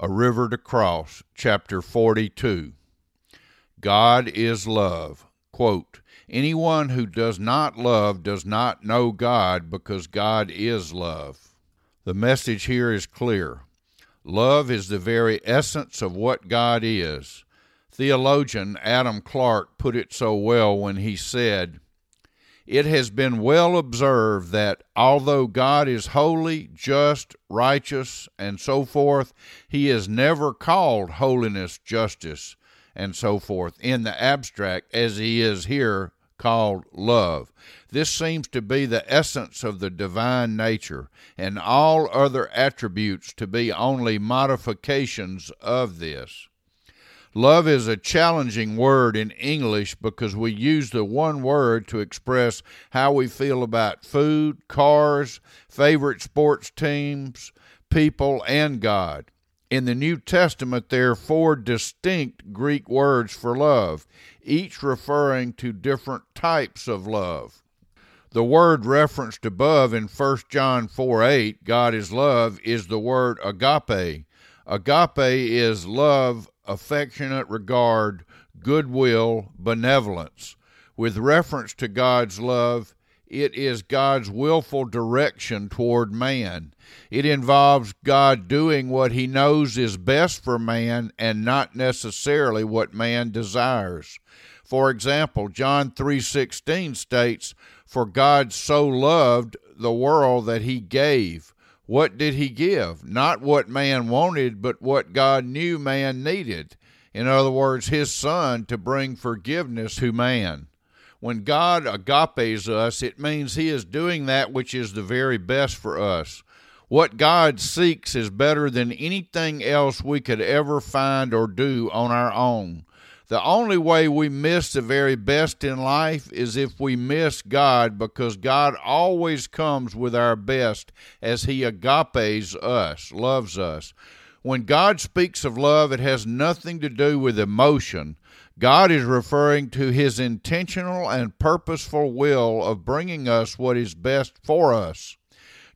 A River to Cross, chapter 42. God is love. Quote, Anyone who does not love does not know God because God is love. The message here is clear. Love is the very essence of what God is. Theologian Adam Clarke put it so well when he said, It has been well observed that although God is holy, just, righteous, and so forth, he is never called holiness, justice, and so forth in the abstract as he is here called love. This seems to be the essence of the divine nature, and all other attributes to be only modifications of this. Love is a challenging word in English because we use the one word to express how we feel about food, cars, favorite sports teams, people, and God. In the New Testament, there are four distinct Greek words for love, each referring to different types of love. The word referenced above in 1 John 4 8, God is love, is the word agape. Agape is love, affectionate regard, goodwill, benevolence. With reference to God's love, it is God's willful direction toward man. It involves God doing what he knows is best for man and not necessarily what man desires. For example, John 3:16 states, "For God so loved the world that he gave." What did he give? Not what man wanted, but what God knew man needed. In other words, his son to bring forgiveness to man. When God agapes us, it means He is doing that which is the very best for us. What God seeks is better than anything else we could ever find or do on our own. The only way we miss the very best in life is if we miss God because God always comes with our best as He agapes us, loves us. When God speaks of love, it has nothing to do with emotion. God is referring to his intentional and purposeful will of bringing us what is best for us.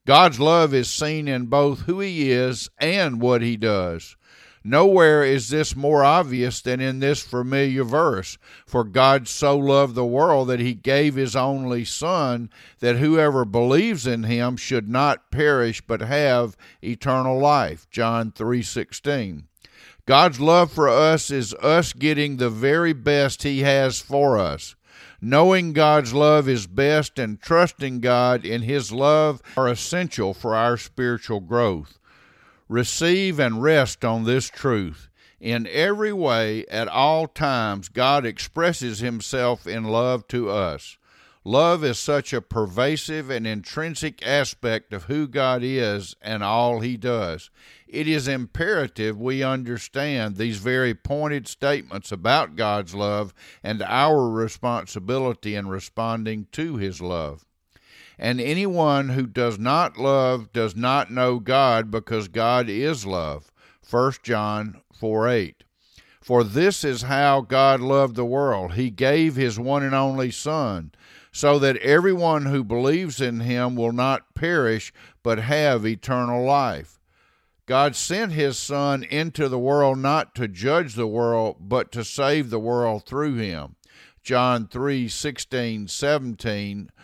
God's love is seen in both who he is and what he does. Nowhere is this more obvious than in this familiar verse. For God so loved the world that he gave his only Son, that whoever believes in him should not perish but have eternal life. John 3:16. God's love for us is us getting the very best He has for us. Knowing God's love is best and trusting God in His love are essential for our spiritual growth. Receive and rest on this truth. In every way, at all times, God expresses Himself in love to us. Love is such a pervasive and intrinsic aspect of who God is and all He does. It is imperative we understand these very pointed statements about God's love and our responsibility in responding to His love. And anyone who does not love does not know God because God is love. 1 John 4 8. For this is how God loved the world. He gave His one and only Son so that everyone who believes in him will not perish but have eternal life. God sent his Son into the world not to judge the world, but to save the world through him. John 3 16, 17,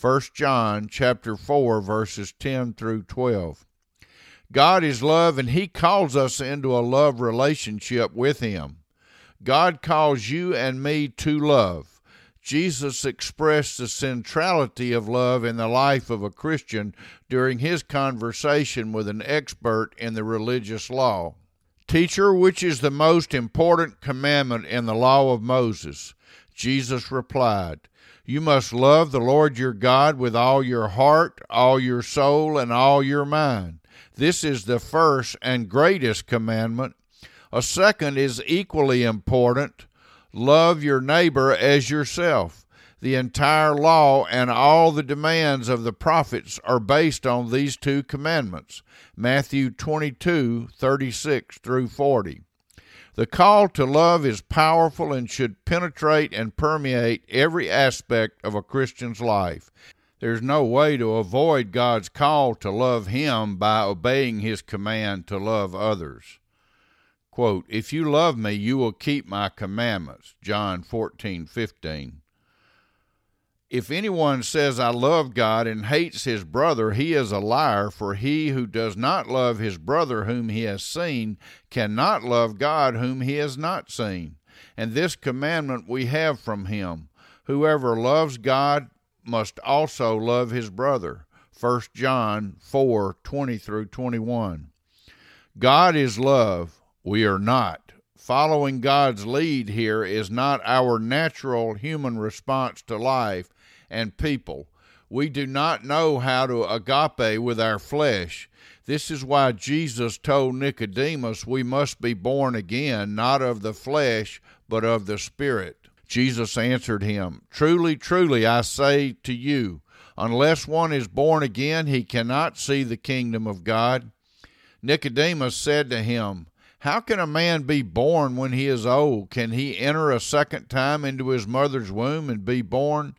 1 John chapter 4 verses 10 through 12. God is love and he calls us into a love relationship with him. God calls you and me to love. Jesus expressed the centrality of love in the life of a Christian during his conversation with an expert in the religious law. Teacher, which is the most important commandment in the law of Moses? Jesus replied, You must love the Lord your God with all your heart, all your soul, and all your mind. This is the first and greatest commandment. A second is equally important love your neighbor as yourself. The entire law and all the demands of the prophets are based on these two commandments. Matthew 22 36 through 40. The call to love is powerful and should penetrate and permeate every aspect of a Christian's life. There's no way to avoid God's call to love Him by obeying His command to love others. Quote, If you love me, you will keep my commandments. John 14, 15. If anyone says, I love God and hates his brother, he is a liar, for he who does not love his brother whom he has seen cannot love God whom he has not seen. And this commandment we have from him Whoever loves God must also love his brother. 1 John 4 20 through 21. God is love. We are not. Following God's lead here is not our natural human response to life and people. We do not know how to agape with our flesh. This is why Jesus told Nicodemus we must be born again, not of the flesh, but of the Spirit. Jesus answered him, Truly, truly, I say to you, unless one is born again, he cannot see the kingdom of God. Nicodemus said to him, How can a man be born when he is old? Can he enter a second time into his mother's womb and be born?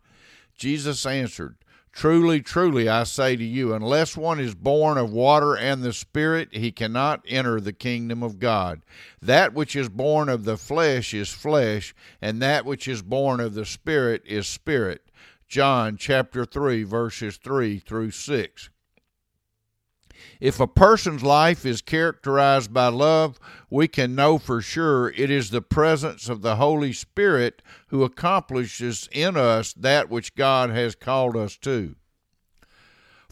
Jesus answered, Truly, truly, I say to you, unless one is born of water and the Spirit, he cannot enter the kingdom of God. That which is born of the flesh is flesh, and that which is born of the Spirit is spirit. John chapter 3, verses 3 through 6. If a person's life is characterized by love, we can know for sure it is the presence of the Holy Spirit who accomplishes in us that which God has called us to.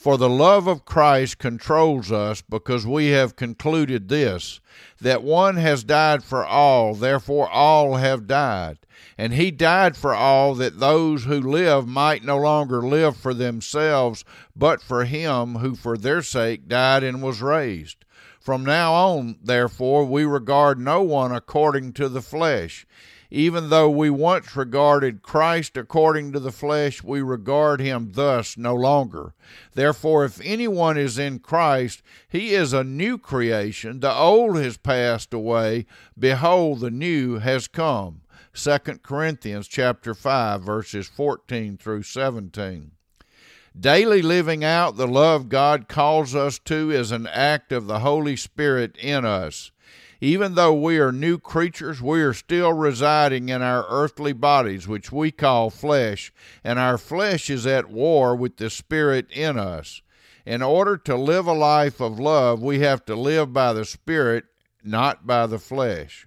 For the love of Christ controls us because we have concluded this that one has died for all, therefore all have died. And he died for all that those who live might no longer live for themselves, but for him who for their sake died and was raised. From now on, therefore, we regard no one according to the flesh. Even though we once regarded Christ according to the flesh, we regard him thus no longer. Therefore, if anyone is in Christ, he is a new creation. The old has passed away. Behold, the new has come. 2 Corinthians chapter 5 verses 14 through 17. Daily living out the love God calls us to is an act of the Holy Spirit in us. Even though we are new creatures, we are still residing in our earthly bodies, which we call flesh, and our flesh is at war with the Spirit in us. In order to live a life of love, we have to live by the Spirit, not by the flesh.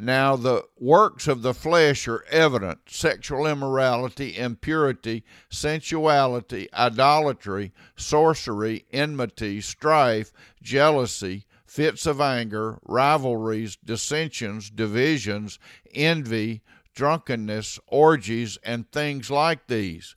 Now, the works of the flesh are evident sexual immorality, impurity, sensuality, idolatry, sorcery, enmity, strife, jealousy, fits of anger, rivalries, dissensions, divisions, envy, drunkenness, orgies, and things like these.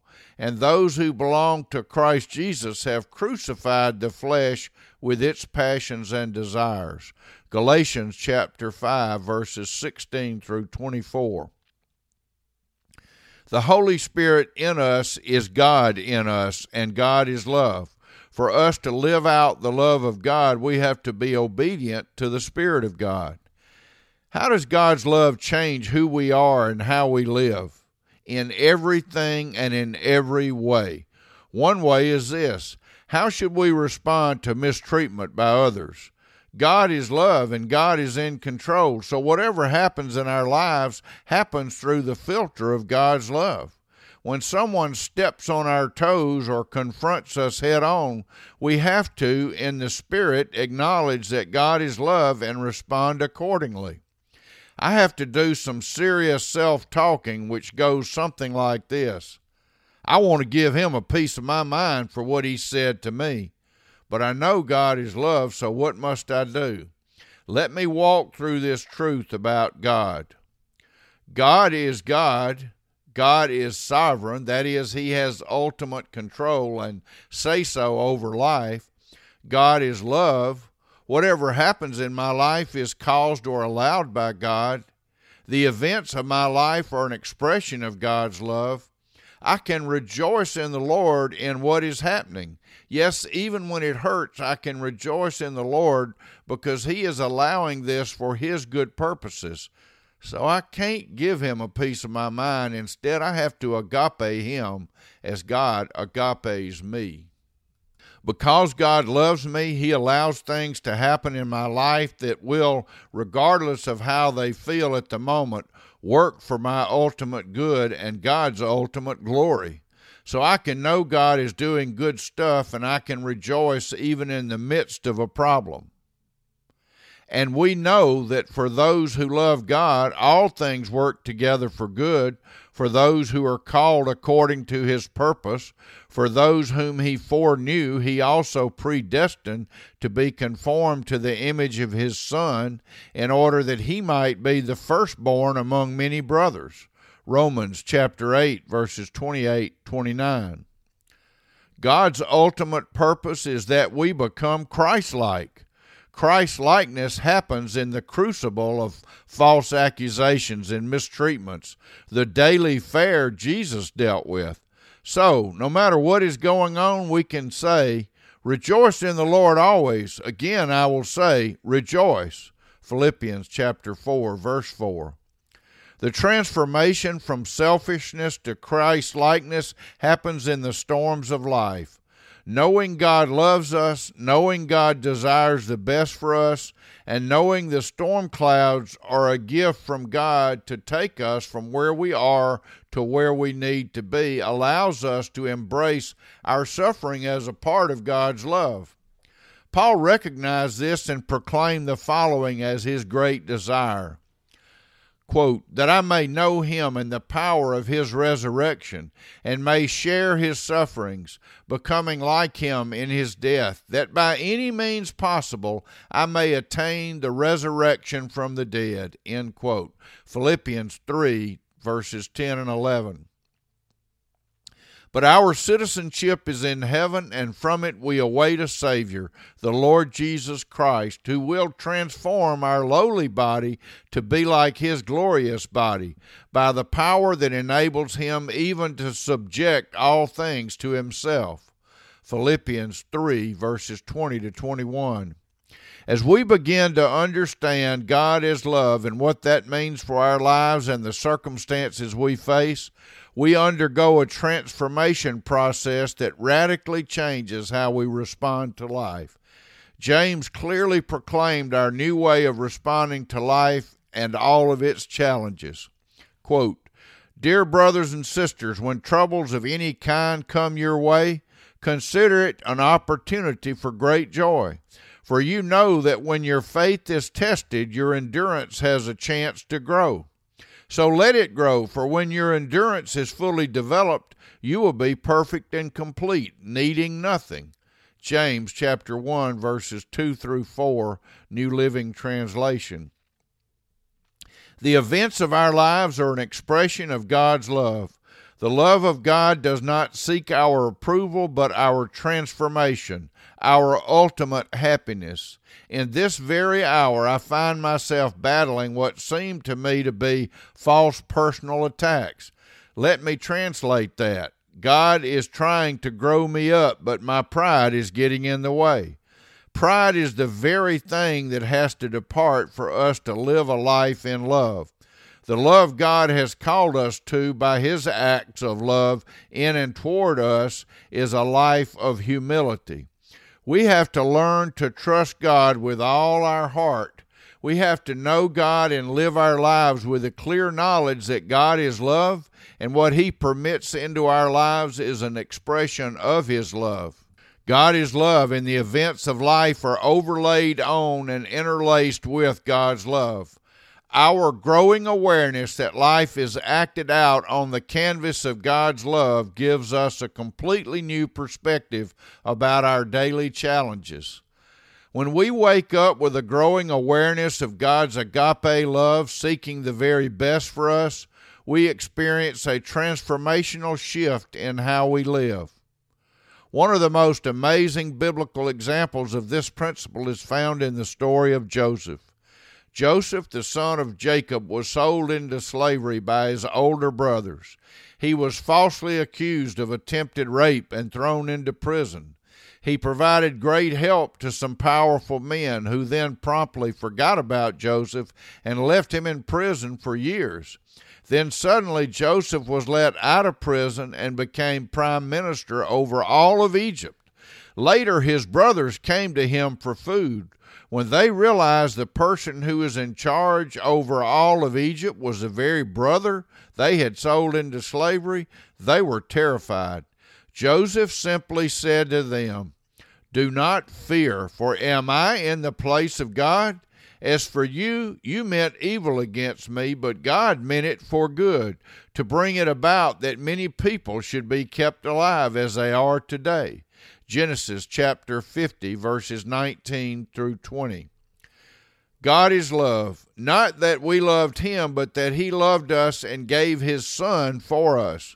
And those who belong to Christ Jesus have crucified the flesh with its passions and desires. Galatians chapter 5 verses 16 through 24. The Holy Spirit in us is God in us, and God is love. For us to live out the love of God, we have to be obedient to the Spirit of God. How does God's love change who we are and how we live? In everything and in every way. One way is this how should we respond to mistreatment by others? God is love and God is in control. So whatever happens in our lives happens through the filter of God's love. When someone steps on our toes or confronts us head on, we have to, in the Spirit, acknowledge that God is love and respond accordingly. I have to do some serious self talking, which goes something like this I want to give him a piece of my mind for what he said to me. But I know God is love, so what must I do? Let me walk through this truth about God. God is God. God is sovereign. That is, He has ultimate control and say so over life. God is love. Whatever happens in my life is caused or allowed by God. The events of my life are an expression of God's love. I can rejoice in the Lord in what is happening. Yes, even when it hurts, I can rejoice in the Lord because He is allowing this for His good purposes. So I can't give Him a piece of my mind. Instead, I have to agape Him as God agapes me. Because God loves me, He allows things to happen in my life that will, regardless of how they feel at the moment, work for my ultimate good and God's ultimate glory. So I can know God is doing good stuff and I can rejoice even in the midst of a problem. And we know that for those who love God, all things work together for good for those who are called according to his purpose. For those whom he foreknew, he also predestined to be conformed to the image of his Son, in order that he might be the firstborn among many brothers. Romans chapter 8, verses 28 29. God's ultimate purpose is that we become Christ like. Christ likeness happens in the crucible of false accusations and mistreatments, the daily fare Jesus dealt with. So, no matter what is going on, we can say, Rejoice in the Lord always. Again, I will say, Rejoice. Philippians chapter 4, verse 4. The transformation from selfishness to Christ likeness happens in the storms of life knowing God loves us, knowing God desires the best for us, and knowing the storm clouds are a gift from God to take us from where we are to where we need to be, allows us to embrace our suffering as a part of God's love. Paul recognized this and proclaimed the following as his great desire quote, that I may know him and the power of his resurrection, and may share his sufferings, becoming like him in his death, that by any means possible I may attain the resurrection from the dead. End quote. Philippians 3, verses 10 and 11. But our citizenship is in heaven, and from it we await a Savior, the Lord Jesus Christ, who will transform our lowly body to be like His glorious body, by the power that enables Him even to subject all things to Himself. Philippians 3, verses 20 to 21. As we begin to understand God is love and what that means for our lives and the circumstances we face, we undergo a transformation process that radically changes how we respond to life. James clearly proclaimed our new way of responding to life and all of its challenges. Quote, Dear brothers and sisters, when troubles of any kind come your way, consider it an opportunity for great joy for you know that when your faith is tested, your endurance has a chance to grow. So let it grow, for when your endurance is fully developed, you will be perfect and complete, needing nothing. James chapter 1 verses 2 through 4, New Living Translation. The events of our lives are an expression of God's love. The love of God does not seek our approval, but our transformation, our ultimate happiness. In this very hour, I find myself battling what seem to me to be false personal attacks. Let me translate that. God is trying to grow me up, but my pride is getting in the way. Pride is the very thing that has to depart for us to live a life in love. The love God has called us to by His acts of love in and toward us is a life of humility. We have to learn to trust God with all our heart. We have to know God and live our lives with a clear knowledge that God is love and what He permits into our lives is an expression of His love. God is love, and the events of life are overlaid on and interlaced with God's love. Our growing awareness that life is acted out on the canvas of God's love gives us a completely new perspective about our daily challenges. When we wake up with a growing awareness of God's agape love seeking the very best for us, we experience a transformational shift in how we live. One of the most amazing biblical examples of this principle is found in the story of Joseph. Joseph, the son of Jacob, was sold into slavery by his older brothers. He was falsely accused of attempted rape and thrown into prison. He provided great help to some powerful men who then promptly forgot about Joseph and left him in prison for years. Then suddenly Joseph was let out of prison and became prime minister over all of Egypt. Later, his brothers came to him for food. When they realized the person who was in charge over all of Egypt was the very brother they had sold into slavery, they were terrified. Joseph simply said to them, Do not fear, for am I in the place of God? As for you, you meant evil against me, but God meant it for good, to bring it about that many people should be kept alive as they are today. Genesis chapter 50, verses 19 through 20. God is love, not that we loved him, but that he loved us and gave his Son for us.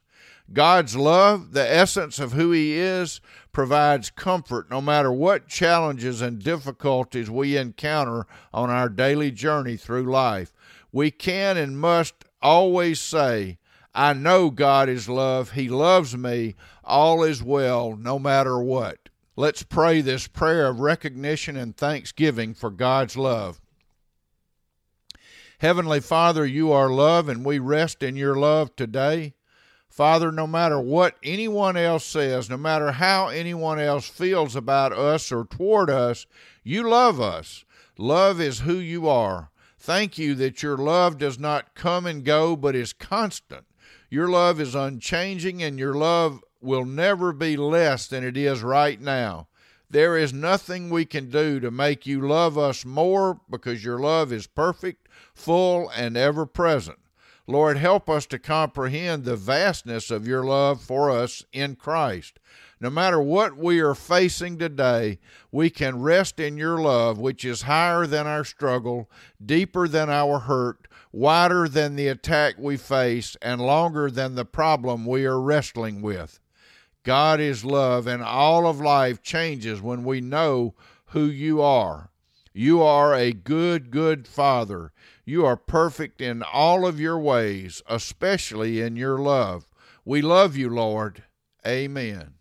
God's love, the essence of who he is, provides comfort no matter what challenges and difficulties we encounter on our daily journey through life. We can and must always say, I know God is love. He loves me. All is well, no matter what. Let's pray this prayer of recognition and thanksgiving for God's love. Heavenly Father, you are love, and we rest in your love today. Father, no matter what anyone else says, no matter how anyone else feels about us or toward us, you love us. Love is who you are. Thank you that your love does not come and go, but is constant. Your love is unchanging, and your love will never be less than it is right now. There is nothing we can do to make you love us more because your love is perfect, full, and ever present. Lord, help us to comprehend the vastness of your love for us in Christ. No matter what we are facing today, we can rest in your love, which is higher than our struggle, deeper than our hurt, wider than the attack we face, and longer than the problem we are wrestling with. God is love, and all of life changes when we know who you are. You are a good, good Father. You are perfect in all of your ways, especially in your love. We love you, Lord. Amen.